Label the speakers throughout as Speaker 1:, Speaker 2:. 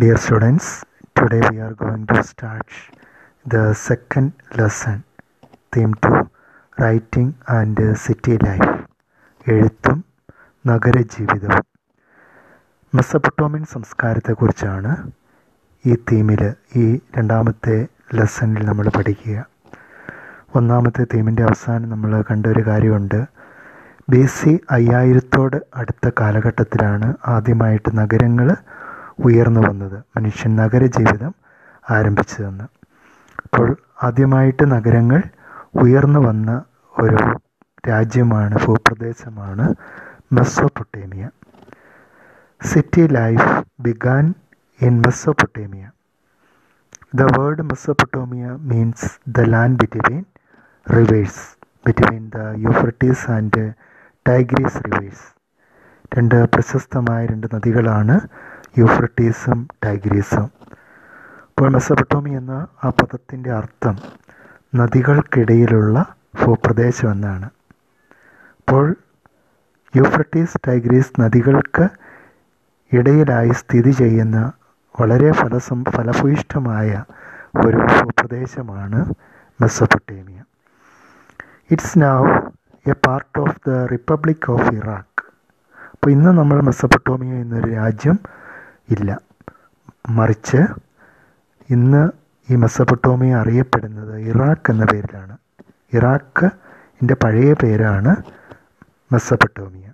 Speaker 1: Dear students, today we are going to start the second lesson theme 2, writing and city life എഴുത്തും നഗരജീവിതവും. മെസ്സപ്പൊട്ടോമിൻ സംസ്കാരത്തെക്കുറിച്ചാണ് ഈ തീമിൽ ഈ രണ്ടാമത്തെ ലെസണിൽ നമ്മൾ പഠിക്കുക. ഒന്നാമത്തെ തീമിന്റെ അവസാനം നമ്മൾ കണ്ട ഒരു കാര്യമുണ്ട്. ബി സി അയ്യായിരത്തോട് അടുത്ത കാലഘട്ടത്തിലാണ് ആദ്യമായിട്ട് നഗരങ്ങൾ ഉയർന്നു വന്നത് മനുഷ്യൻ നഗര ജീവിതം ആരംഭിച്ചതെന്ന്. അപ്പോൾ ആദ്യമായിട്ട് നഗരങ്ങൾ ഉയർന്നു വന്ന ഒരു രാജ്യമാണ് ഭൂപ്രദേശമാണ് Mesopotamia. City life began in Mesopotamia. The word Mesopotamia means the land between rivers between the Euphrates and Tigris rivers. രണ്ട് പ്രശസ്തമായ രണ്ട് നദികളാണ് യൂഫ്രട്ടീസും ടൈഗ്രീസും. ഇപ്പോൾ മെസ്സപ്പൊട്ടോമി എന്ന ആ പദത്തിന്റെ അർത്ഥം നദികൾക്കിടയിലുള്ള ഭൂപ്രദേശം എന്നാണ്. അപ്പോൾ യൂഫ്രട്ടീസ് ടൈഗ്രീസ് നദികൾക്ക് ഇടയിലായി സ്ഥിതി ചെയ്യുന്ന വളരെ ഫലസം ഫലഭൂയിഷ്ടമായ ഒരു ഭൂപ്രദേശമാണ് Mesopotamia. It's now a part of the republic of Iraq. അപ്പോൾ ഇന്ന് നമ്മൾ മെസ്സപ്പൊട്ടോമിയ എന്നൊരു രാജ്യം ഇല്ല. മറിച്ച് ഇന്ന് ഈ മെസ്സപ്പൊട്ടോമിയ അറിയപ്പെടുന്നത് ഇറാഖ് എന്ന പേരിലാണ്. ഇറാഖ് എന്റെ പഴയ പേരാണ് Mesopotamia.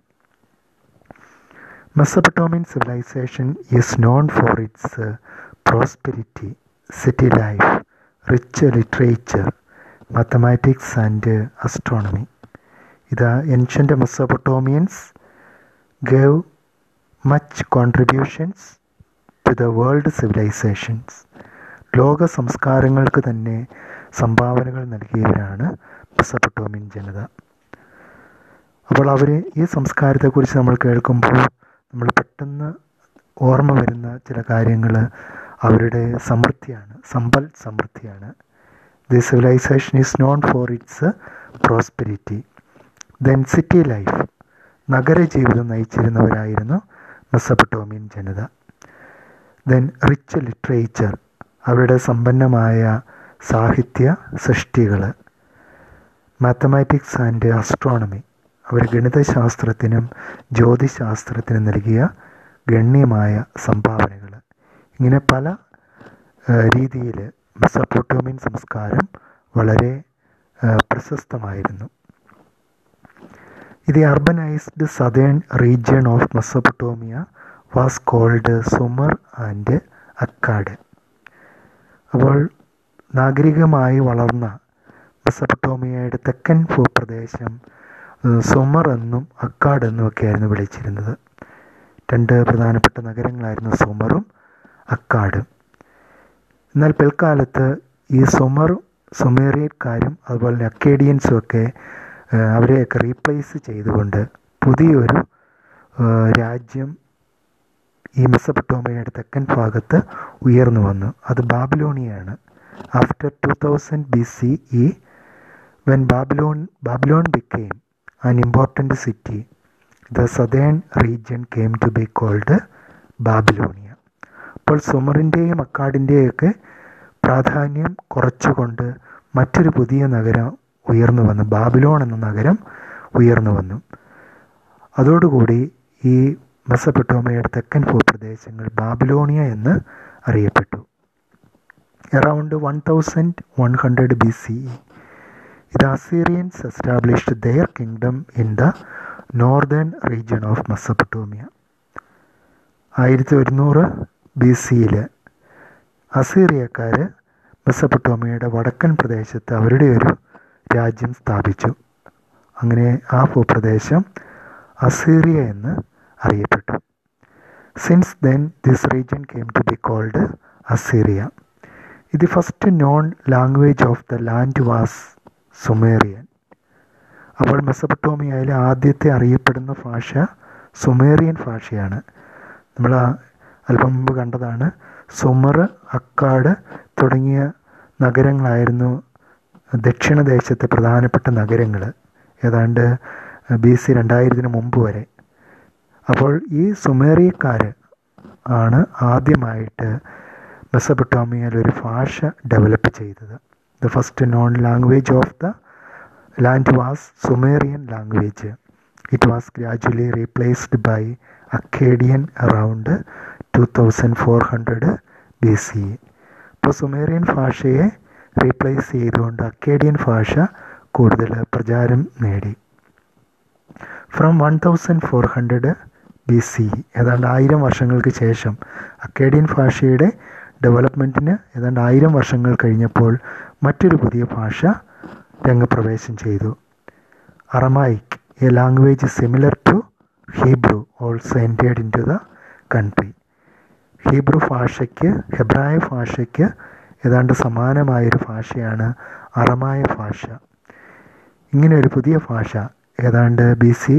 Speaker 1: Mesopotamian civilization is known for its prosperity city life rich literature mathematics and astronomy. ഇത് ancient Mesopotamians gave much contributions to the world civilizations ലോക സംസ്കാരങ്ങൾക്ക് തന്നെ സംഭാവനകൾ നൽകിയവരാണ് മെസ്സപ്പൊട്ടോമിയൻ ജനത. അപ്പോൾ അവർ ഈ സംസ്കാരത്തെക്കുറിച്ച് നമ്മൾ കേൾക്കുമ്പോൾ നമ്മൾ പെട്ടെന്ന് ഓർമ്മ വരുന്ന ചില കാര്യങ്ങൾ അവരുടെ സമൃദ്ധിയാണ് സമ്പൽ സമൃദ്ധിയാണ്. The civilization is known for its prosperity then city life നഗരജീവിതം നയിച്ചിരുന്നവരായിരുന്നു മെസ്സപ്പൊട്ടോമിയൻ ജനത. ദെൻ റിച്ച് ലിറ്ററേച്ചർ അവരുടെ സമ്പന്നമായ സാഹിത്യ സൃഷ്ടികൾ മാത്തമാറ്റിക്സ് ആൻഡ് അസ്ട്രോണമി അവർ ഗണിതശാസ്ത്രത്തിനും ജ്യോതിശാസ്ത്രത്തിനും നൽകിയ ഗണ്യമായ സംഭാവനകൾ ഇങ്ങനെ പല രീതിയിൽ മെസപ്പോട്ടോമിയൻ സംസ്കാരം വളരെ പ്രശസ്തമായിരുന്നു. ഇത് urbanised southern region of Mesopotamia was called Sumer and Akkad അപ്പോൾ നാഗരികമായി വളർന്ന മെസപ്പട്ടോമിയയുടെ തെക്കൻ ഭൂപ്രദേശം സുമർ എന്നും അക്കാഡ് എന്നും ഒക്കെയായിരുന്നു വിളിച്ചിരുന്നത്. രണ്ട് പ്രധാനപ്പെട്ട നഗരങ്ങളായിരുന്നു സുമറും അക്കാഡും. എന്നാൽ പിൽക്കാലത്ത് ഈ സുമർ സുമേറിയക്കാരും അതുപോലെ അക്കേഡിയൻസും ഒക്കെ അവരെയൊക്കെ റീപ്ലേസ് ചെയ്തുകൊണ്ട് പുതിയൊരു രാജ്യം ഈ മെസ്സപ്പൊട്ടോമയുടെ തെക്കൻ ഭാഗത്ത് ഉയർന്നു വന്നു. അത് ബാബിലോണിയാണ്. After two thousand B C E when Babylon Babylon became an important city the southern region came to be called Babylonia അപ്പോൾ സുമറിന്റെയും അക്കാഡിന്റെയും ഒക്കെ പ്രാധാന്യം കുറച്ചുകൊണ്ട് മറ്റൊരു പുതിയ നഗരം ഉയർന്നു വന്നു. ബാബിലോൺ എന്ന നഗരം ഉയർന്നു വന്നു. അതോടുകൂടി ഈ മെസ്സപ്പൊട്ടോമയുടെ തെക്കൻ ഭൂപ്രദേശങ്ങൾ ബാബിലോണിയ എന്ന് അറിയപ്പെട്ടു. Around one thousand one hundred B C ഇത് Assyrians established their kingdom in the northern region of Mesopotamia ആയിരത്തി ഒരുന്നൂറ് ബി സിയിൽ അസീറിയക്കാർ മെസ്സപ്പെട്ടോമിയയുടെ വടക്കൻ പ്രദേശത്ത് അവരുടെ ഒരു രാജ്യം സ്ഥാപിച്ചു. അങ്ങനെ ആ ഭൂപ്രദേശം അസീറിയ എന്ന് അറിയപ്പെട്ടു. Since then this region came to be called Assyria ഇത് first known language of the land was Sumerian അപ്പോൾ മെസ്സപ്പട്ടോമിയയിലെ ആദ്യത്തെ അറിയപ്പെടുന്ന ഭാഷ സുമേറിയൻ ഭാഷയാണ്. നമ്മൾ അല്പം മുമ്പ് കണ്ടതാണ്. സുമർ അക്കാട് തുടങ്ങിയ നഗരങ്ങളായിരുന്നു ദക്ഷിണദേശത്തെ പ്രധാനപ്പെട്ട നഗരങ്ങൾ. ഏതാണ്ട് ബി സി രണ്ടായിരത്തിന് മുമ്പ് വരെ. അപ്പോൾ ഈ സുമേറിയക്കാർ ആണ് ആദ്യമായിട്ട് മെസ്സപ്പൊട്ടോമിയയിൽ ഒരു ഭാഷ ഡെവലപ്പ് ചെയ്തത്. The first known language of the land was Sumerian language it was gradually replaced by Akkadian around two thousand four hundred B C ഇപ്പോൾ സുമേറിയൻ ഭാഷയെ റീപ്ലേസ് ചെയ്തുകൊണ്ട് അക്കേഡിയൻ ഭാഷ കൂടുതൽ പ്രചാരം നേടി. From one thousand four hundred B C ഏതാണ്ട് ആയിരം വർഷങ്ങൾക്ക് ശേഷം അക്കേഡിയൻ ഭാഷയുടെ ഡെവലപ്മെന്റിന് ഏതാണ്ട് ആയിരം വർഷങ്ങൾ കഴിഞ്ഞപ്പോൾ മറ്റൊരു പുതിയ ഭാഷ രംഗപ്രവേശം ചെയ്തു. Aramaic a language similar to Hebrew also entered in to the country Hebrew ഭാഷയ്ക്ക് ഹെബ്രായ ഭാഷയ്ക്ക് ഏതാണ്ട് സമാനമായൊരു ഭാഷയാണ് അറമായ ഭാഷ. ഇങ്ങനെ ഒരു പുതിയ ഭാഷ ഏതാണ്ട് ബി സി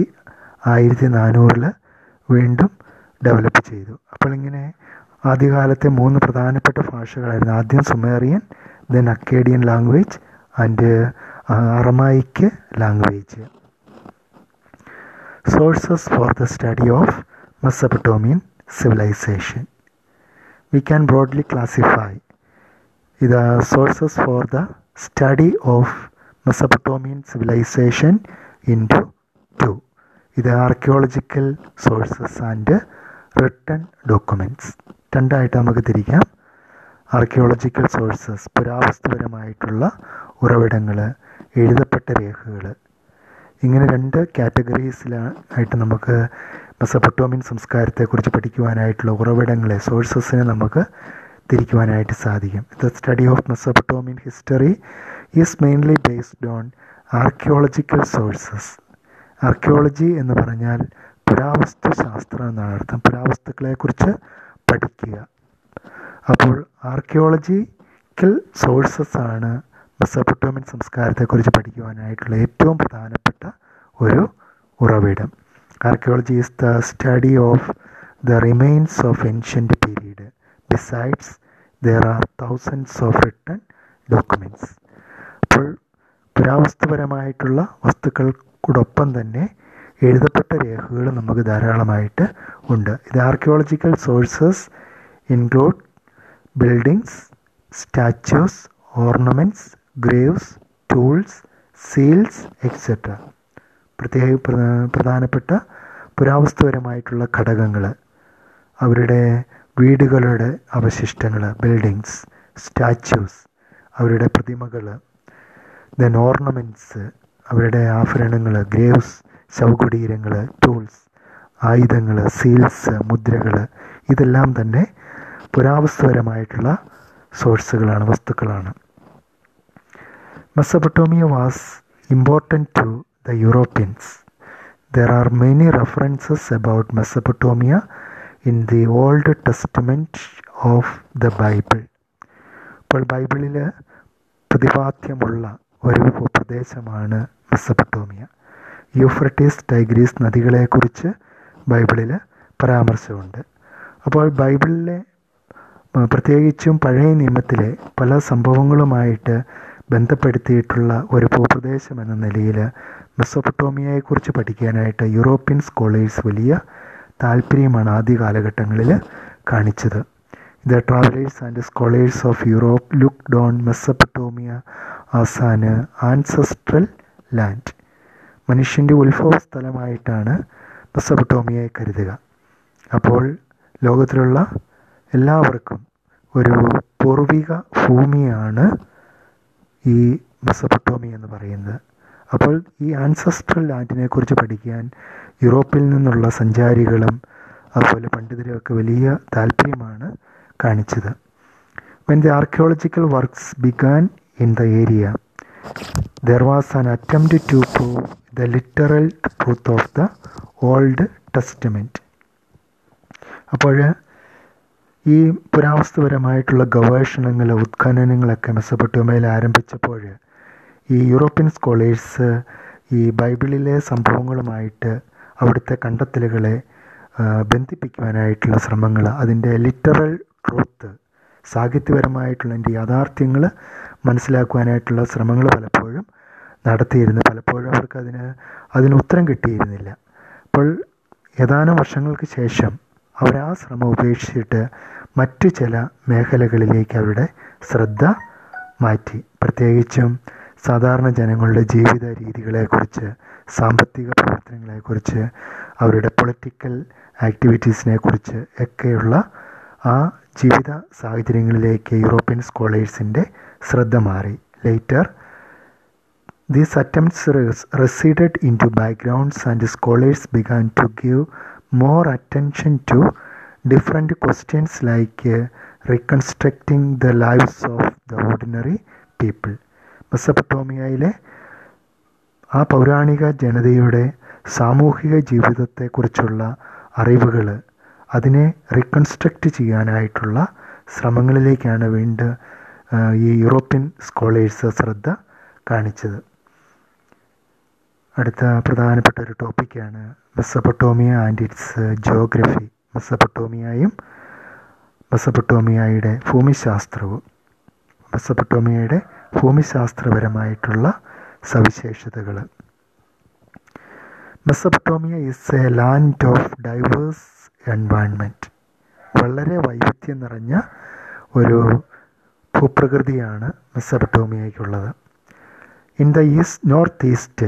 Speaker 1: ആയിരത്തി നാനൂറിൽ വീണ്ടും ഡെവലപ്പ് ചെയ്തു. അപ്പോൾ ഇങ്ങനെ ആദ്യകാലത്തെ മൂന്ന് പ്രധാനപ്പെട്ട ഭാഷകളായിരുന്നു. ആദ്യം Sumerian then Akkadian language and Aramaic language. Sources for the study of Mesopotamian civilization we can broadly classify ഇത് sources for the study of Mesopotamian civilization in to two. ഇത് archaeological sources and written documents രണ്ടായിട്ട് നമുക്ക് തിരിക്കാം. Archaeological sources പുരാവസ്തുപരമായിട്ടുള്ള ഉറവിടങ്ങൾ എഴുതപ്പെട്ട രേഖകൾ ഇങ്ങനെ രണ്ട് കാറ്റഗറീസിലായിട്ട് നമുക്ക് മെസ്സപ്പൊട്ടോമിയൻ സംസ്കാരത്തെക്കുറിച്ച് പഠിക്കുവാനായിട്ടുള്ള ഉറവിടങ്ങളെ സോഴ്സസിനെ നമുക്ക് തിരിക്കുവാനായിട്ട് സാധിക്കും. The study of Mesopotamian history is mainly based on archaeological sources archaeology എന്ന് പറഞ്ഞാൽ പുരാവസ്തു ശാസ്ത്രം എന്നാണ് അർത്ഥം. പുരാവസ്തുക്കളെക്കുറിച്ച് പഠിക്കുക. അപ്പോൾ ആർക്കിയോളജിക്കൽ സോഴ്സസ് ആണ് മെസ്സപ്പൊട്ടോമിയൻ സംസ്കാരത്തെക്കുറിച്ച് പഠിക്കുവാനായിട്ടുള്ള ഏറ്റവും പ്രധാനപ്പെട്ട ഒരു ഉറവിടം. Archaeology is the study of the remains of ancient period besides there are thousands of written documents അപ്പോൾ പുരാവസ്തുപരമായിട്ടുള്ള വസ്തുക്കൾക്കൊടൊപ്പം തന്നെ എഴുതപ്പെട്ട രേഖകൾ നമുക്ക് ധാരാളമായിട്ട് ഉണ്ട്. ഇത് archaeological sources include buildings statues ornaments graves tools seals etcetera പ്രത്യേക പ്രധാനപ്പെട്ട പുരാവസ്തുപരമായിട്ടുള്ള ഘടകങ്ങൾ അവരുടെ വീടുകളുടെ അവശിഷ്ടങ്ങൾ ബിൽഡിങ്സ് സ്റ്റാച്യൂസ് അവരുടെ പ്രതിമകൾ ദെൻ ഓർണമെന്റ്സ് അവരുടെ ആഭരണങ്ങൾ ഗ്രേവ്സ് ശവകുടീരങ്ങൾ ടൂൾസ് ആയുധങ്ങൾ സീൽസ് മുദ്രകൾ ഇതെല്ലാം തന്നെ പുരാവസ്തുപരമായിട്ടുള്ള സോഴ്സുകളാണ് വസ്തുക്കളാണ്. Mesopotamia was important to the Europeans. There are many references about Mesopotamia in the Old Testament of the Bible ഇപ്പോൾ ബൈബിളിൽ പ്രതിപാദ്യമുള്ള ഒരു ഉപദേശമാണ് മെസ്സപ്പട്ടോമിയ. യൂഫ്രട്ടീസ് ടൈഗ്രീസ് നദികളെക്കുറിച്ച് ബൈബിളിൽ പരാമർശമുണ്ട്. അപ്പോൾ ബൈബിളിലെ പ്രത്യേകിച്ചും പഴയ നിയമത്തിലെ പല സംഭവങ്ങളുമായിട്ട് ബന്ധപ്പെടുത്തിയിട്ടുള്ള ഒരു ഭൂപ്രദേശം എന്ന നിലയിൽ മെസ്സൊപ്പൊട്ടോമിയയെക്കുറിച്ച് പഠിക്കാനായിട്ട് യൂറോപ്യൻ സ്കോളേഴ്സ് വലിയ താല്പര്യമാണ് ആദ്യ കാലഘട്ടങ്ങളിൽ കാണിച്ചത്. The travellers and scholars of Europe look on Mesopotamia as an ancestral land. മനുഷ്യന്റെ ഉത്ഭവ സ്ഥലമായിട്ടാണ് മെസ്സപ്പൊട്ടോമിയയെ കരുതുക. അപ്പോൾ ലോകത്തിലുള്ള എല്ലാവർക്കും ഒരു പൂർവിക ഭൂമിയാണ് ഈ മെസ്സപ്പൊട്ടോമിയ എന്ന് പറയുന്നത്. അപ്പോൾ ഈ ആൻസസ്ട്രൽ ലാൻഡിനെ കുറിച്ച് പഠിക്കാൻ യൂറോപ്പിൽ നിന്നുള്ള സഞ്ചാരികളും അതുപോലെ പണ്ഡിതരും ഒക്കെ വലിയ താല്പര്യമാണ് കാണിച്ചത്. When the archaeological works began in the area there was an attempt to prove the literal truth of the Old Testament അപ്പോൾ ഈ പുരാവസ്തുപരമായിട്ടുള്ള ഗവേഷണങ്ങൾ ഉത്ഖനനങ്ങളൊക്കെ മെസ്സപ്പൊട്ടോമയിൽ ആരംഭിച്ചപ്പോൾ ഈ യൂറോപ്യൻ സ്കോളേഴ്സ് ഈ ബൈബിളിലെ സംഭവങ്ങളുമായിട്ട് അവിടുത്തെ കണ്ടെത്തലുകളെ ബന്ധിപ്പിക്കുവാനായിട്ടുള്ള ശ്രമങ്ങൾ അതിന്റെ ലിറ്ററൽ ട്രൂത്ത് സാഹിത്യപരമായിട്ടുള്ള എന്റെ യാഥാർത്ഥ്യങ്ങൾ മനസ്സിലാക്കുവാനായിട്ടുള്ള ശ്രമങ്ങൾ പലപ്പോഴും നടത്തിയിരുന്നു. പലപ്പോഴും അവർക്ക് അതിന് ഉത്തരം കിട്ടിയിരുന്നില്ല. അപ്പോൾ ഏതാനും വർഷങ്ങൾക്ക് ശേഷം അവർ ആ ശ്രമം ഉപേക്ഷിച്ചിട്ട് മറ്റു ചില മേഖലകളിലേക്ക് അവരുടെ ശ്രദ്ധ മാറ്റി. പ്രത്യേകിച്ചും സാധാരണ ജനങ്ങളുടെ ജീവിത രീതികളെക്കുറിച്ച് സാമ്പത്തിക പ്രവർത്തനങ്ങളെക്കുറിച്ച് അവരുടെ പൊളിറ്റിക്കൽ ആക്ടിവിറ്റീസിനെ കുറിച്ച് ഒക്കെയുള്ള ആ ജീവിത സാഹചര്യങ്ങളിലേക്ക് യൂറോപ്യൻ സ്കോളേഴ്സിന്റെ ശ്രദ്ധ മാറി. Later these attempts receded into backgrounds and scholars began to give more attention to different questions like reconstructing the lives of the ordinary people മെസ്സപ്പട്ടോമിയയിലെ ആ പൗരാണിക ജനതയുടെ സാമൂഹിക ജീവിതത്തെക്കുറിച്ചുള്ള അറിവുകൾ അതിനെ റീകൺസ്ട്രക്റ്റ് ചെയ്യാനായിട്ടുള്ള ശ്രമങ്ങളിലേക്കാണ് വീണ്ടും ഈ യൂറോപ്യൻ സ്കോളേഴ്സ് ശ്രദ്ധ കാണിച്ചത്. അടുത്ത പ്രധാനപ്പെട്ട ഒരു ടോപ്പിക്കാണ് മെസ്സപ്പൊട്ടോമിയ ആൻഡ് ഇറ്റ്സ് ജോഗ്രഫി മെസ്സപ്പൊട്ടോമിയയും മെസ്സപ്പൊട്ടോമിയയുടെ ഭൂമിശാസ്ത്രവും മെസ്സപ്പൊട്ടോമിയയുടെ ഭൂമിശാസ്ത്രപരമായിട്ടുള്ള സവിശേഷതകൾ Mesopotamia is a land of diverse environment വളരെ വൈവിധ്യം നിറഞ്ഞ ഒരു ഭൂപ്രകൃതിയാണ് മെസ്സപ്പട്ടോമിയയ്ക്കുള്ളത്. In the east north east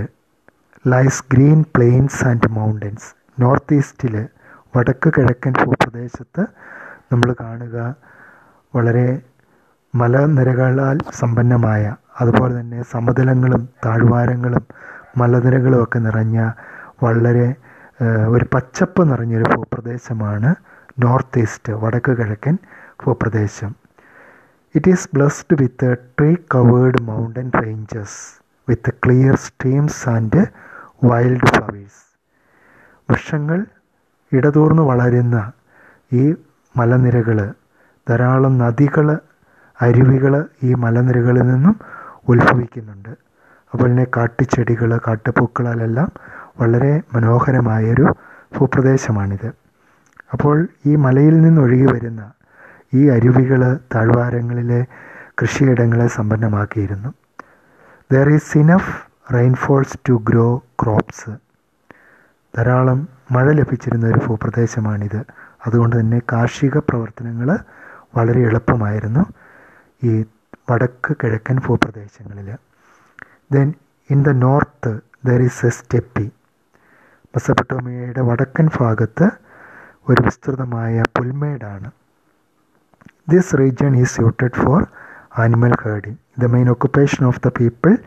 Speaker 1: lies green plains and mountains north ഈസ്റ്റിൽ വടക്ക് കിഴക്കൻ ഭൂപ്രദേശത്ത് നമ്മൾ കാണുക വളരെ മലനിരകളാൽ സമ്പന്നമായ അതുപോലെ തന്നെ സമതലങ്ങളും താഴ്വാരങ്ങളും മലനിരകളും ഒക്കെ നിറഞ്ഞ വളരെ ഒരു പച്ചപ്പ് നിറഞ്ഞൊരു ഭൂപ്രദേശമാണ് നോർത്ത് ഈസ്റ്റ് വടക്ക് കിഴക്കൻ ഭൂപ്രദേശം. It is blessed with tree covered mountain ranges with clear streams and wild flowers വൃക്ഷങ്ങൾ ഇടതൂർന്ന് വളരുന്ന ഈ മലനിരകൾ ധാരാളം നദികൾ അരുവികൾ ഈ മലനിരകളിൽ നിന്നും ഉത്ഭവിക്കുന്നുണ്ട്. അതുപോലെ തന്നെ കാട്ടുചെടികൾ കാട്ടുപൂക്കളാലെല്ലാം വളരെ മനോഹരമായൊരു ഭൂപ്രദേശമാണിത്. അപ്പോൾ ഈ മലയിൽ നിന്നൊഴുകി വരുന്ന ഈ അരുവികൾ താഴ്വാരങ്ങളിലെ കൃഷിയിടങ്ങളെ സമ്പന്നമാക്കിയിരുന്നു. There is enough rainfalls to grow crops ധാരാളം മഴ ലഭിച്ചിരുന്ന ഒരു ഭൂപ്രദേശമാണിത്. അതുകൊണ്ട് തന്നെ കാർഷിക പ്രവർത്തനങ്ങൾ വളരെ എളുപ്പമായിരുന്നു ഈ വടക്ക് കിഴക്കൻ ഭൂപ്രദേശങ്ങളിൽ then in the north there is a steppe മെസ്സപ്പട്ടോമിയയുടെ വടക്കൻ ഭാഗത്ത് ഒരു വിസ്തൃതമായ പുൽമേടാണ്. This region is suited for animal herding the main occupation of the people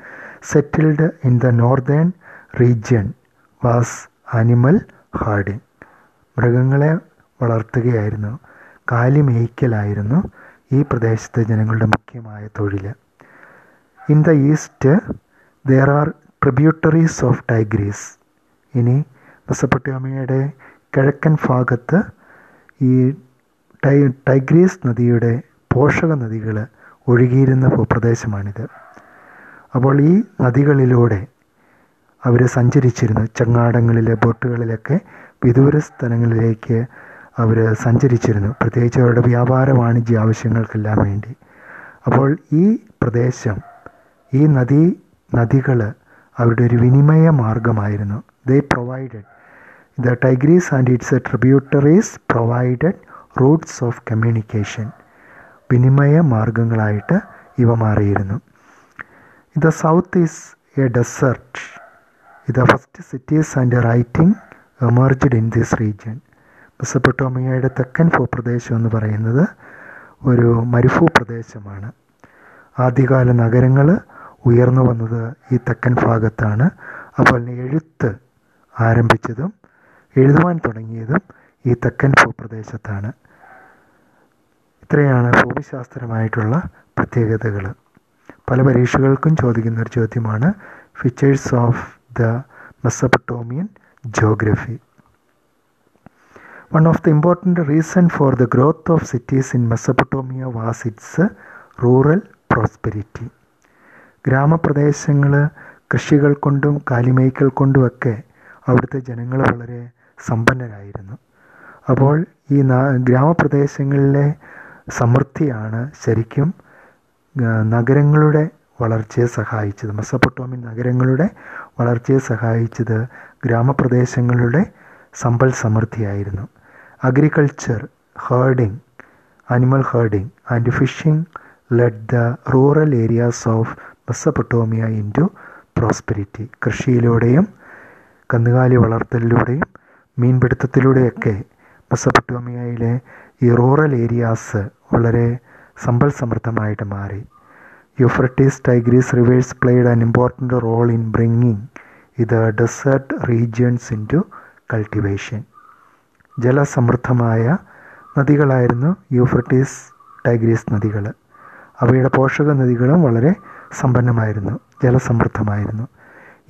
Speaker 1: settled in the northern region was animal herding മൃഗങ്ങളെ വളർത്തുകയായിരുന്നു. കാലി മേയ്ക്കലായിരുന്നു ഈ പ്രദേശത്തെ ജനങ്ങളുടെ മുഖ്യമായ തൊഴിൽ in the east there are tributaries of Tigris ഇനി മെസ്സപ്പൊട്ടോമിയയുടെ കിഴക്കൻ ഭാഗത്ത് ഈ ടൈ ടൈഗ്രീസ് നദിയുടെ പോഷക നദികൾ ഒഴുകിയിരുന്ന ഭൂപ്രദേശമാണിത് അപ്പോൾ ഈ നദികളിലൂടെ അവർ സഞ്ചരിച്ചിരുന്നു. ചങ്ങാടങ്ങളിലെ ബോട്ടുകളിലൊക്കെ വിദൂര സ്ഥലങ്ങളിലേക്ക് അവർ സഞ്ചരിച്ചിരുന്നു. പ്രത്യേകിച്ച് അവരുടെ വ്യാപാര വാണിജ്യ ആവശ്യങ്ങൾക്കെല്ലാം വേണ്ടി. അപ്പോൾ ഈ പ്രദേശം ഈ നദി നദികൾ അവരുടെ ഒരു വിനിമയ മാർഗമായിരുന്നു. They provided the Tigris and its tributaries provided routes of communication വിനിമയ മാർഗങ്ങളായിട്ട് ഇവ മാറിയിരുന്നു. The south is a desert ഇത് first cities and writing emerged in this region മെസ്സപ്പൊട്ടോമിയയുടെ തെക്കൻ ഭൂപ്രദേശം എന്ന് പറയുന്നത് ഒരു മരുഭൂ പ്രദേശമാണ്. ആദ്യകാല നഗരങ്ങൾ ഉയർന്നു വന്നത് ഈ തെക്കൻ ഭാഗത്താണ്. അപ്പോൾ എഴുത്ത് ആരംഭിച്ചതും എഴുതുവാൻ തുടങ്ങിയതും ഈ തെക്കൻ ഭൂപ്രദേശത്താണ്. ഇത്രയാണ് ഭൂമിശാസ്ത്രമായിട്ടുള്ള പ്രത്യേകതകൾ. പല പരീക്ഷകൾക്കും ചോദിക്കുന്ന ഒരു ചോദ്യമാണ് features of the Mesopotamian geography one of the important reason for the growth of cities in Mesopotamia was its rural prosperity ഗ്രാമപ്രദേശങ്ങൾ കൃഷികൾ കൊണ്ടും കാലിമേയ്ക്കൽ കൊണ്ടുമൊക്കെ അവിടുത്തെ ജനങ്ങൾ വളരെ സമ്പന്നരായിരുന്നു. അപ്പോൾ ഈ ഗ്രാമപ്രദേശങ്ങളിലെ സമൃദ്ധിയാണ് ശരിക്കും നഗരങ്ങളുടെ വളർച്ചയെ സഹായിച്ചത്. മെസ്സപ്പൊട്ടോമിൻ നഗരങ്ങളുടെ വളർച്ചയെ സഹായിച്ചത് ഗ്രാമപ്രദേശങ്ങളുടെ സമ്പൽ സമൃദ്ധിയായിരുന്നു. Agriculture herding animal herding and fishing led the rural areas of Mesopotamia into prosperity കൃഷിയിലൂടെയും കന്നുകാലി വളർത്തലിലൂടെയും മീൻപിടുത്തത്തിലൂടെയൊക്കെ മെസ്സപ്പൊട്ടോമിയയിലെ ഈ റൂറൽ ഏരിയാസ് വളരെ സമ്പൽ സമൃദ്ധമായിട്ട് മാറി. Euphrates Tigris rivers played an important role in bringing ഇത് desert regions into cultivation. ജലസമൃദ്ധമായ നദികളായിരുന്നു യൂഫ്രട്ടീസ് ടൈഗ്രീസ് നദികൾ. അവയുടെ പോഷക നദികളും വളരെ സമ്പന്നമായിരുന്നു ജലസമൃദ്ധമായിരുന്നു.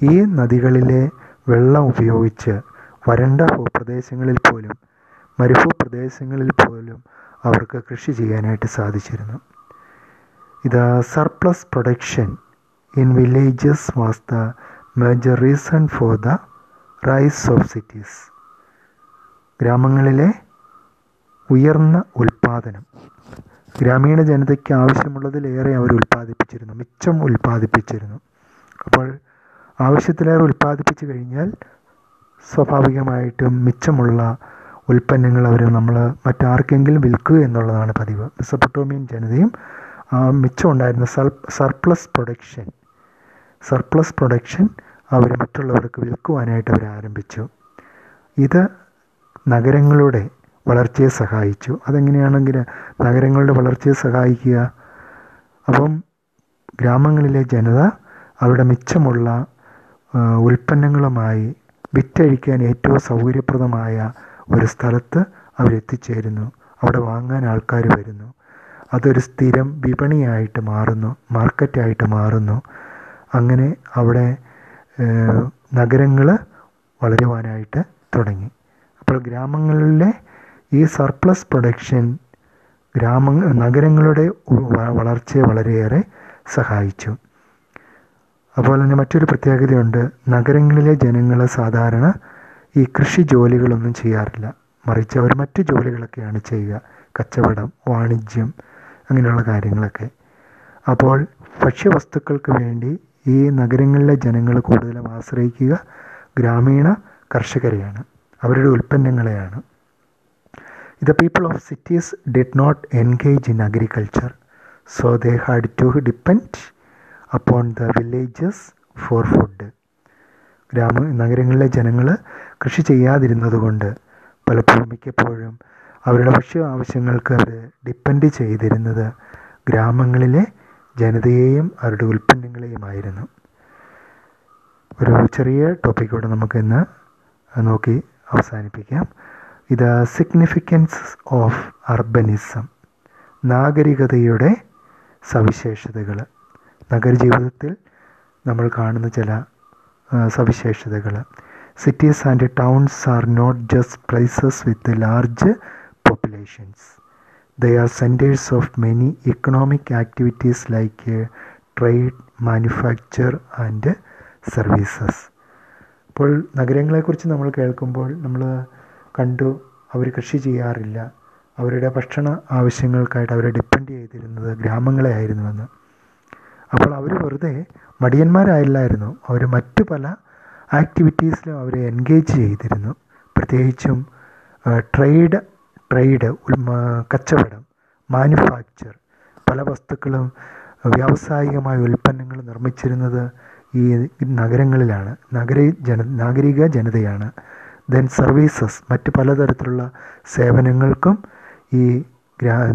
Speaker 1: ഈ നദികളിലെ വെള്ളം ഉപയോഗിച്ച് വരണ്ട ഭൂപ്രദേശങ്ങളിൽ പോലും മരുഭൂപ്രദേശങ്ങളിൽ പോലും അവർക്ക് കൃഷി ചെയ്യാനായിട്ട് സാധിച്ചിരുന്നു. ഇത് surplus production in villages was the major reason for the rise of cities ഗ്രാമങ്ങളിലെ ഉയർന്ന ഉൽപ്പാദനം ഗ്രാമീണ ജനതയ്ക്ക് ആവശ്യമുള്ളതിലേറെ അവർ ഉൽപ്പാദിപ്പിച്ചിരുന്നു മിച്ചം ഉൽപ്പാദിപ്പിച്ചിരുന്നു. അപ്പോൾ ആവശ്യത്തിലേറെ ഉൽപ്പാദിപ്പിച്ചു കഴിഞ്ഞാൽ സ്വാഭാവികമായിട്ടും മിച്ചമുള്ള ഉൽപ്പന്നങ്ങൾ അവർ നമ്മൾ മറ്റാർക്കെങ്കിലും വിൽക്കുക എന്നുള്ളതാണ് പതിവ്. മെസ്സപ്പൊട്ടോമിയൻ ജനതയും ആ മിച്ചമുണ്ടായിരുന്ന sur surplus production surplus production അവർ മറ്റുള്ളവർക്ക് വിൽക്കുവാനായിട്ട് അവർ ആരംഭിച്ചു. ഇത് നഗരങ്ങളുടെ വളർച്ചയെ സഹായിച്ചു. അതെങ്ങനെയാണെങ്കിൽ നഗരങ്ങളുടെ വളർച്ചയെ സഹായിക്കുക. അപ്പം ഗ്രാമങ്ങളിലെ ജനത അവരുടെ മിച്ചമുള്ള ഉൽപ്പന്നങ്ങളുമായി വിറ്റഴിക്കാൻ ഏറ്റവും സൗകര്യപ്രദമായ ഒരു സ്ഥലത്ത് അവരെത്തിച്ചേരുന്നു. അവിടെ വാങ്ങാൻ ആൾക്കാർ വരുന്നു. അതൊരു സ്ഥിരം വിപണിയായിട്ട് മാറുന്നു മാർക്കറ്റായിട്ട് മാറുന്നു. അങ്ങനെ അവിടെ നഗരങ്ങൾ വളരുവാനായിട്ട് തുടങ്ങി. അപ്പോൾ ഗ്രാമങ്ങളിലെ ഈ സർപ്ലസ് പ്രൊഡക്ഷൻ ഗ്രാമ നഗരങ്ങളുടെ വളർച്ചയെ വളരെയേറെ സഹായിച്ചു. അതുപോലെ തന്നെ മറ്റൊരു പ്രത്യേകതയുണ്ട്. നഗരങ്ങളിലെ ജനങ്ങൾ സാധാരണ ഈ കൃഷി ജോലികളൊന്നും ചെയ്യാറില്ല. മറിച്ച് അവർ മറ്റു ജോലികളൊക്കെയാണ് ചെയ്യുക. കച്ചവടം വാണിജ്യം അങ്ങനെയുള്ള കാര്യങ്ങളൊക്കെ. അപ്പോൾ ഭക്ഷ്യവസ്തുക്കൾക്ക് വേണ്ടി ഈ നഗരങ്ങളിലെ ജനങ്ങൾ കൂടുതലും ആശ്രയിക്കുക ഗ്രാമീണ കർഷകരെയാണ്. അവരുടെ ഉൽപ്പന്നങ്ങളെയാണ്. The people of cities did not engage in agriculture so they had to depend upon the villages for food ഗ്രാമ നഗരങ്ങളിലെ ജനങ്ങൾ കൃഷി ചെയ്യാതിരുന്നതുകൊണ്ട് പലപ്പോഴും മിക്കപ്പോഴും അവരുടെ ഭക്ഷ്യ ആവശ്യങ്ങൾക്ക് അവർ ഡിപ്പെൻഡ് ചെയ്തിരുന്നത് ഗ്രാമങ്ങളിലെ ജനതയെയും അവരുടെ ഉൽപ്പന്നങ്ങളെയുമായിരുന്നു. ഒരു ചെറിയ ടോപ്പിക്കോടെ നമുക്കിന്ന് നോക്കി അവസാനിപ്പിക്കാം. ഇത് സിഗ്നിഫിക്കൻസ് ഓഫ് അർബനിസം നാഗരികതയുടെ സവിശേഷതകൾ നഗരജീവിതത്തിൽ നമ്മൾ കാണുന്ന ചില സവിശേഷതകൾ. Cities and towns are not just places with large populations they are centres of many economic activities like trade manufacture and services ഇപ്പോൾ നഗരങ്ങളെക്കുറിച്ച് നമ്മൾ കേൾക്കുമ്പോൾ നമ്മൾ കണ്ടു അവർ കൃഷി ചെയ്യാറില്ല. അവരുടെ ഭക്ഷണ ആവശ്യങ്ങൾക്കായിട്ട് അവരെ ഡിപ്പെൻഡ് ചെയ്തിരുന്നത് ഗ്രാമങ്ങളെ ആയിരുന്നുവെന്ന്. അപ്പോൾ അവർ വെറുതെ മടിയന്മാരായില്ലായിരുന്നു. അവർ മറ്റു പല ആക്ടിവിറ്റീസിലും അവരെ എൻഗേജ് ചെയ്തിരുന്നു. പ്രത്യേകിച്ചും ട്രേഡ് ട്രേഡ് കച്ചവടം മാനുഫാക്ചർ പല വസ്തുക്കളും വ്യാവസായികമായ ഉൽപ്പന്നങ്ങൾ നിർമ്മിച്ചിരുന്നത് ഈ നഗരങ്ങളിലാണ്. നഗര ജന നാഗരിക ജനതയാണ്. ദെൻ സർവീസസ് മറ്റ് പലതരത്തിലുള്ള സേവനങ്ങൾക്കും ഈ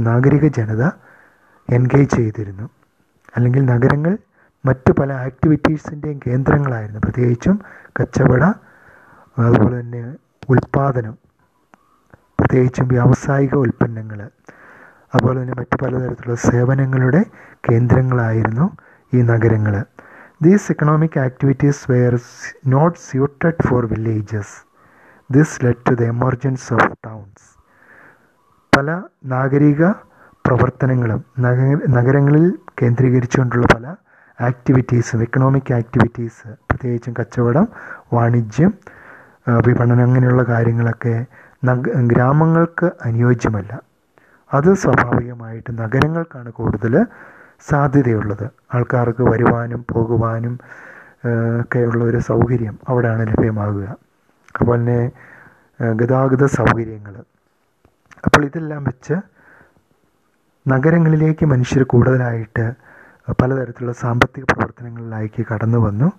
Speaker 1: നാഗരിക ജനത എൻഗേജ് ചെയ്തിരുന്നു. അല്ലെങ്കിൽ നഗരങ്ങൾ മറ്റു പല ആക്ടിവിറ്റീസിന്റെയും കേന്ദ്രങ്ങളായിരുന്നു. പ്രത്യേകിച്ചും കച്ചവട അതുപോലെ തന്നെ ഉൽപ്പാദനം പ്രത്യേകിച്ചും വ്യാവസായിക ഉൽപ്പന്നങ്ങൾ അതുപോലെ തന്നെ മറ്റു പലതരത്തിലുള്ള സേവനങ്ങളുടെ കേന്ദ്രങ്ങളായിരുന്നു ഈ നഗരങ്ങൾ these economic activities were not suited for villages this led to the emergence of towns പല നാഗരിക പ്രവർത്തനങ്ങളും നഗരങ്ങളിൽ കേന്ദ്രീകരിച്ചുകൊണ്ടുള്ള പല ആക്ടിവിറ്റീസും എക്കണോമിക് ആക്ടിവിറ്റീസ് പ്രത്യേകിച്ചും കച്ചവടം വാണിജ്യം വിപണനം അങ്ങനെയുള്ള കാര്യങ്ങളൊക്കെ ഗ്രാമങ്ങൾക്ക് അനുയോജ്യമല്ല. അത് സ്വാഭാവികമായിട്ട് നഗരങ്ങൾക്കാണ് കൂടുതൽ സാധ്യതയുള്ളത്. ആൾക്കാർക്ക് വരുവാനും പോകുവാനും ഒക്കെയുള്ള ഒരു സൗകര്യം അവിടെയാണ് ലഭ്യമാകുക. അതുപോലെ തന്നെ ഗതാഗത സൗകര്യങ്ങൾ അപ്പോൾ ഇതെല്ലാം വെച്ച് നഗരങ്ങളിലേക്ക് മനുഷ്യർ കൂടുതലായിട്ട് പലതരത്തിലുള്ള സാമ്പത്തിക പ്രവർത്തനങ്ങളിലേക്ക് കടന്നു വന്നു.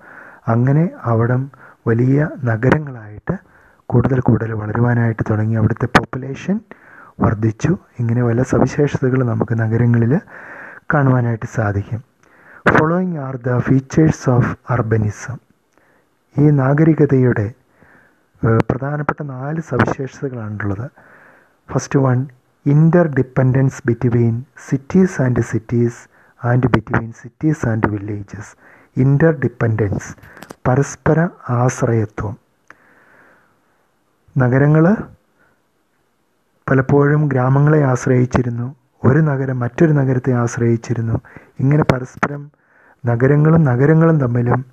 Speaker 1: അങ്ങനെ അവിടം വലിയ നഗരങ്ങളായിട്ട് കൂടുതൽ കൂടുതൽ വളരുവാനായിട്ട് തുടങ്ങി. അവിടുത്തെ പോപ്പുലേഷൻ വർദ്ധിച്ചു. ഇങ്ങനെ പല സവിശേഷതകൾ നമുക്ക് നഗരങ്ങളിൽ കാണുവാനായിട്ട് സാധിക്കും. Following are the features of urbanism ഈ നാഗരികതയുടെ പ്രധാനപ്പെട്ട നാല് സവിശേഷതകളാണുള്ളത്. First one interdependence between cities and cities and between cities and villages interdependence പരസ്പര ആശ്രയത്വം. നഗരങ്ങൾ പലപ്പോഴും ഗ്രാമങ്ങളെ ആശ്രയിച്ചിരുന്നു. ഒരു നഗരം മറ്റൊരു നഗരത്തെ ആശ്രയിച്ചിരുന്നു. ഇങ്ങനെ പരസ്പരം നഗരങ്ങളും നഗരങ്ങളും തമ്മിലും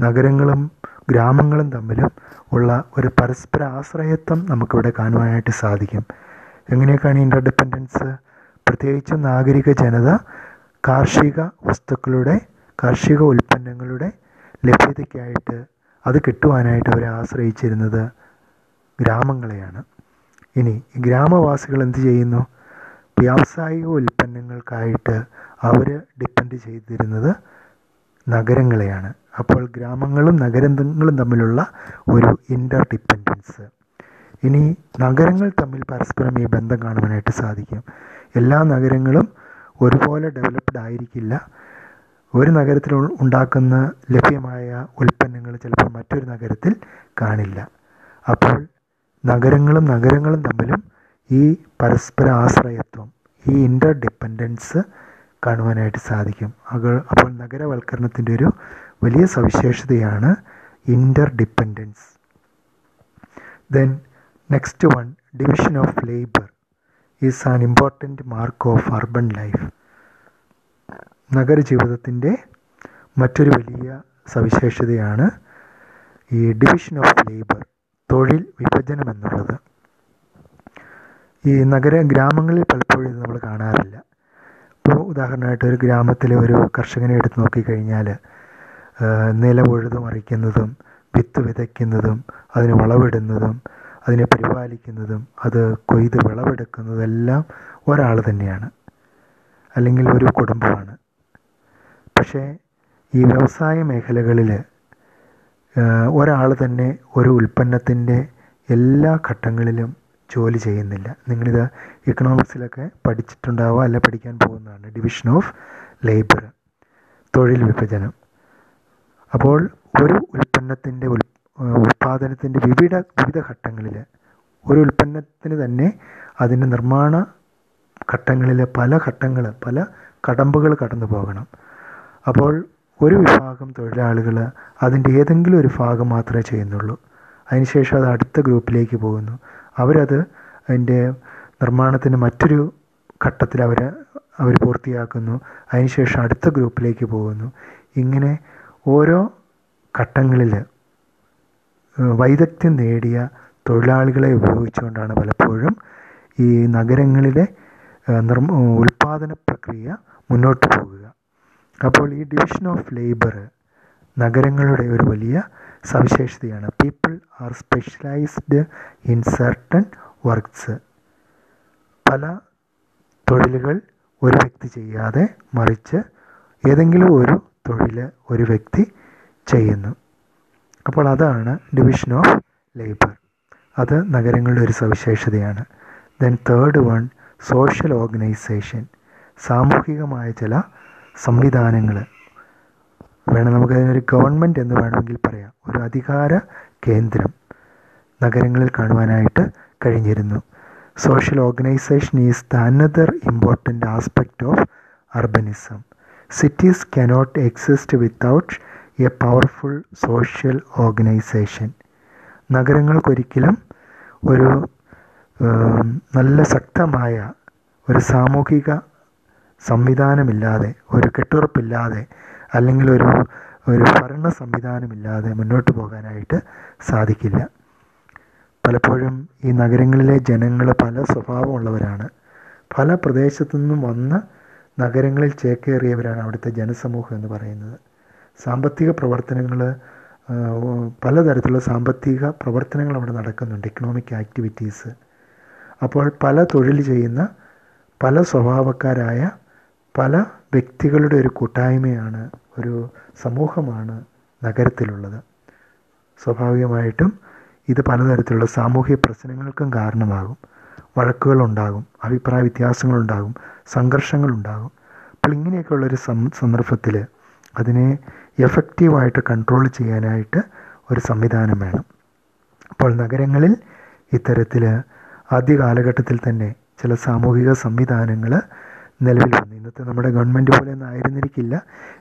Speaker 1: നഗരങ്ങളും ഗ്രാമങ്ങളും തമ്മിലും ഉള്ള ഒരു പരസ്പര ആശ്രയത്വം നമുക്കിവിടെ കാണുവാനായിട്ട് സാധിക്കും. എങ്ങനെയൊക്കെയാണ് ഇന്റർ ഡിപ്പെൻഡൻസ് പ്രത്യേകിച്ച് നാഗരിക ജനത കാർഷിക വസ്തുക്കളുടെ കാർഷിക ഉൽപ്പന്നങ്ങളുടെ ലഭ്യതയ്ക്കായിട്ട് അത് കിട്ടുവാനായിട്ട് അവരെ ആശ്രയിച്ചിരുന്നത് ഗ്രാമങ്ങളെയാണ്. ഇനി ഗ്രാമവാസികൾ എന്ത് ചെയ്യുന്നു? വ്യാവസായിക ഉൽപ്പന്നങ്ങൾക്കായിട്ട് അവർ ഡിപ്പെൻഡ് ചെയ്തിരുന്നത് നഗരങ്ങളെയാണ്. അപ്പോൾ ഗ്രാമങ്ങളും നഗരങ്ങളും തമ്മിലുള്ള ഒരു ഇന്റർ ഡിപ്പെൻഡൻസ് ഇനി നഗരങ്ങൾ തമ്മിൽ പരസ്പരം ഈ ബന്ധം കാണുവാനായിട്ട് സാധിക്കും. എല്ലാ നഗരങ്ങളും ഒരുപോലെ ഡെവലപ്ഡ് ആയിരിക്കില്ല. ഒരു നഗരത്തിൽ ഉണ്ടാക്കുന്ന ലഭ്യമായ ഉൽപ്പന്നങ്ങൾ ചിലപ്പോൾ മറ്റൊരു നഗരത്തിൽ കാണില്ല. അപ്പോൾ നഗരങ്ങളും നഗരങ്ങളും തമ്മിലും ഈ പരസ്പര ആശ്രയത്വം ഈ ഇന്റർ ഡിപ്പെൻഡൻസ് കാണുവാനായിട്ട് സാധിക്കും. അപ്പോൾ നഗരവൽക്കരണത്തിന്റെ ഒരു വലിയ സവിശേഷതയാണ് interdependence then next one division of labour is an important mark of urban life നഗരജീവിതത്തിന്റെ മറ്റൊരു വലിയ സവിശേഷതയാണ് ഈ ഡിവിഷൻ ഓഫ് ലേബർ തൊഴിൽ വിഭജനം എന്നുള്ളത്. ഈ നഗര ഗ്രാമങ്ങളിൽ പലപ്പോഴും നമ്മൾ കാണാറില്ല. ഇപ്പോൾ ഉദാഹരണമായിട്ട് ഒരു ഗ്രാമത്തിലെ ഒരു കർഷകനെ എടുത്ത് നോക്കിക്കഴിഞ്ഞാൽ നില ഉഴുതു മറിക്കുന്നതും വിത്ത് വിതയ്ക്കുന്നതും അതിന് വളവിടുന്നതും അതിനെ പരിപാലിക്കുന്നതും അത് കൊയ്ത് വിളവെടുക്കുന്നതും എല്ലാം ഒരാൾ തന്നെയാണ്. അല്ലെങ്കിൽ ഒരു കുടുംബമാണ്. പക്ഷേ ഈ വ്യവസായ മേഖലകളിൽ ഒരാൾ തന്നെ ഒരു ഉൽപ്പന്നത്തിന്റെ എല്ലാ ഘട്ടങ്ങളിലും ജോലി ചെയ്യുന്നില്ല. നിങ്ങളിത് ഇക്കണോമിക്സിലൊക്കെ പഠിച്ചിട്ടുണ്ടാവുക അല്ല പഠിക്കാൻ പോകുന്നതാണ്. ഡിവിഷൻ ഓഫ് ലേബർ തൊഴിൽ വിഭജനം. അപ്പോൾ ഒരു ഉൽപ്പന്നത്തിന്റെ ഉൽ ഉൽപ്പാദനത്തിന്റെ വിവിധ വിവിധ ഘട്ടങ്ങളിൽ ഒരു ഉൽപ്പന്നത്തിന് തന്നെ അതിന്റെ നിർമ്മാണ ഘട്ടങ്ങളിൽ പല ഘട്ടങ്ങൾ പല കടമ്പുകൾ കടന്നു പോകണം. അപ്പോൾ ഒരു വിഭാഗം തൊഴിലാളികൾ അതിന്റെ ഏതെങ്കിലും ഒരു ഭാഗം മാത്രമേ ചെയ്യുന്നുള്ളൂ. അതിനുശേഷം അത് അടുത്ത ഗ്രൂപ്പിലേക്ക് പോകുന്നു. അവരത് അതിന്റെ നിർമ്മാണത്തിന് മറ്റൊരു ഘട്ടത്തിൽ അവർ അവർ പൂർത്തിയാക്കുന്നു. അതിനുശേഷം അടുത്ത ഗ്രൂപ്പിലേക്ക് പോകുന്നു. ഇങ്ങനെ ഓരോ ഘട്ടങ്ങളിൽ വൈദഗ്ധ്യം നേടിയ തൊഴിലാളികളെ ഉപയോഗിച്ചുകൊണ്ടാണ് പലപ്പോഴും ഈ നഗരങ്ങളിലെ നിർമ്മ ഉൽപാദന പ്രക്രിയ മുന്നോട്ട് പോകുക. അപ്പോൾ ഈ ഡിവിഷൻ ഓഫ് ലേബർ നഗരങ്ങളുടെ ഒരു വലിയ സവിശേഷതയാണ്. People are specialised in certain works പല തൊഴിലുകൾ ഒരു വ്യക്തി ചെയ്യാതെ മറിച്ച് ഏതെങ്കിലും ഒരു തൊഴിൽ ഒരു വ്യക്തി ചെയ്യുന്നു. അപ്പോൾ അതാണ് ഡിവിഷൻ ഓഫ് ലേബർ അത് നഗരങ്ങളുടെ ഒരു സവിശേഷതയാണ്. Then third one social organisation സാമൂഹികമായ ചില സംവിധാനങ്ങൾ. വേണം നമുക്കതിനൊരു ഗവൺമെന്റ് എന്ന് വേണമെങ്കിൽ പറയാം. ഒരു അധികാര കേന്ദ്രം നഗരങ്ങളിൽ കാണുവാനായിട്ട് കഴിഞ്ഞിരുന്നു. Social organisation is the another important aspect of urbanism cities cannot exist without a powerful social organisation നഗരങ്ങൾക്കൊരിക്കലും ഒരു നല്ല ശക്തമായ ഒരു സാമൂഹിക സംവിധാനമില്ലാതെ ഒരു കെട്ടുറപ്പില്ലാതെ അല്ലെങ്കിൽ ഒരു ഒരു ഭരണ സംവിധാനമില്ലാതെ മുന്നോട്ട് പോകാനായിട്ട് സാധിക്കില്ല. പലപ്പോഴും ഈ നഗരങ്ങളിലെ ജനങ്ങൾ പല സ്വഭാവമുള്ളവരാണ്. പല പ്രദേശത്തു നിന്നും വന്ന് നഗരങ്ങളിൽ ചേക്കേറിയവരാണ് അവിടുത്തെ ജനസമൂഹം എന്ന് പറയുന്നത്. സാമ്പത്തിക പ്രവർത്തനങ്ങൾ പലതരത്തിലുള്ള സാമ്പത്തിക പ്രവർത്തനങ്ങൾ അവിടെ നടക്കുന്നുണ്ട് ഇക്കണോമിക് ആക്ടിവിറ്റീസ് അപ്പോൾ പല തൊഴിൽ ചെയ്യുന്ന പല സ്വഭാവക്കാരായ പല വ്യക്തികളുടെ ഒരു കൂട്ടായ്മയാണ് ഒരു സമൂഹമാണ് നഗരത്തിലുള്ളത്. സ്വാഭാവികമായിട്ടും ഇത് പലതരത്തിലുള്ള സാമൂഹിക പ്രശ്നങ്ങൾക്കും കാരണമാകും. വഴക്കുകളുണ്ടാകും അഭിപ്രായ വ്യത്യാസങ്ങളുണ്ടാകും സംഘർഷങ്ങളുണ്ടാകും. അപ്പോൾ ഇങ്ങനെയൊക്കെയുള്ളൊരു സന്ദർഭത്തിൽ അതിനെ എഫക്റ്റീവായിട്ട് കൺട്രോൾ ചെയ്യാനായിട്ട് ഒരു സംവിധാനം വേണം. അപ്പോൾ നഗരങ്ങളിൽ ഇത്തരത്തിൽ ആദ്യ കാലഘട്ടത്തിൽ തന്നെ ചില സാമൂഹിക സംവിധാനങ്ങൾ നിലവിൽ വന്നു. ഇന്നത്തെ നമ്മുടെ ഗവൺമെന്റ് പോലെ ഒന്നും ആയിരുന്നിരിക്കില്ല.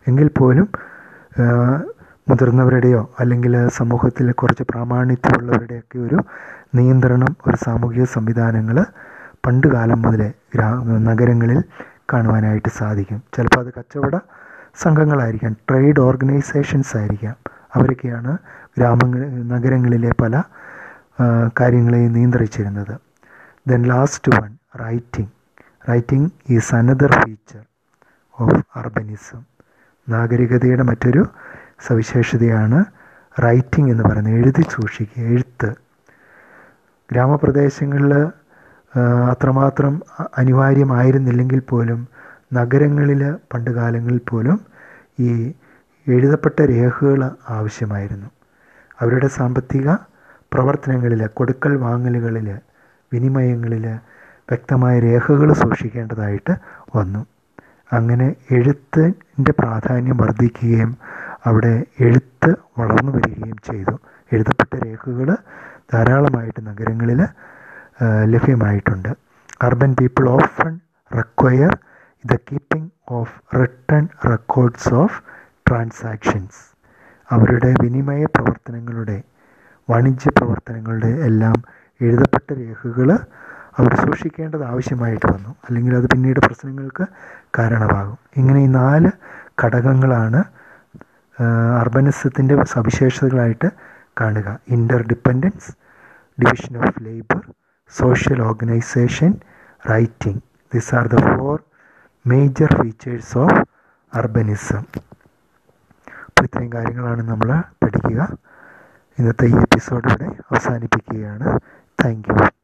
Speaker 1: എങ്കിൽ പോലും മുതിർന്നവരുടെയോ അല്ലെങ്കിൽ സമൂഹത്തിൽ കുറച്ച് പ്രാമാണിത്യമുള്ളവരുടെയൊക്കെ ഒരു നിയന്ത്രണം ഒരു സാമൂഹിക സംവിധാനങ്ങൾ പണ്ട് കാലം മുതലേ ഗ്രാ നഗരങ്ങളിൽ കാണുവാനായിട്ട് സാധിക്കും. ചിലപ്പോൾ അത് കച്ചവട സംഘങ്ങളായിരിക്കാം. ട്രേഡ് ഓർഗനൈസേഷൻസ് ആയിരിക്കാം. അവരൊക്കെയാണ് ഗ്രാമങ്ങൾ നഗരങ്ങളിലെ പല കാര്യങ്ങളെയും നിയന്ത്രിച്ചിരുന്നത്. Then last one writing writing is another feature of urbanism നാഗരികതയുടെ മറ്റൊരു സവിശേഷതയാണ് റൈറ്റിംഗ് എന്ന് പറയുന്നത്. എഴുതി സൂക്ഷിക്കുക എഴുത്ത്. ഗ്രാമപ്രദേശങ്ങളിൽ അത്രമാത്രം അനിവാര്യമായിരുന്നില്ലെങ്കിൽ പോലും നഗരങ്ങളിൽ പണ്ട് കാലങ്ങളിൽ പോലും ഈ എഴുതപ്പെട്ട രേഖകൾ ആവശ്യമായിരുന്നു. അവരുടെ സാമ്പത്തിക പ്രവർത്തനങ്ങളിൽ കൊടുക്കൽ വാങ്ങലുകളിൽ വിനിമയങ്ങളിൽ വ്യക്തമായ രേഖകൾ സൂക്ഷിക്കേണ്ടതായിട്ട് വന്നു. അങ്ങനെ എഴുത്തിന്റെ പ്രാധാന്യം വർദ്ധിക്കുകയും അവിടെ എഴുത്ത് വളർന്നു വരികയും ചെയ്തു. എഴുതപ്പെട്ട രേഖകൾ ധാരാളമായിട്ട് നഗരങ്ങളിൽ ലഭ്യമായിട്ടുണ്ട്. Urban people often require the keeping of written records of transactions. അവരുടെ വിനിമയ പ്രവർത്തനങ്ങളുടെ വാണിജ്യ പ്രവർത്തനങ്ങളുടെ എല്ലാം എഴുതപ്പെട്ട രേഖകൾ അവർ സൂക്ഷിക്കേണ്ടത് ആവശ്യമായിട്ട് വന്നു. അല്ലെങ്കിൽ അത് പിന്നീട് പ്രശ്നങ്ങൾക്ക് കാരണമാകും. ഇങ്ങനെ ഈ നാല് ഘടകങ്ങളാണ് അർബനിസത്തിന്റെ സവിശേഷതകളായിട്ട് കാണുക. Interdependence division of labour social organisation writing this are the four major features of urbanism അപ്പോൾ ഇത്രയും കാര്യങ്ങളാണ് നമ്മൾ പഠിക്കുക. ഇന്നത്തെ ഈ എപ്പിസോഡ് ഇവിടെ അവസാനിപ്പിക്കുകയാണ്. താങ്ക്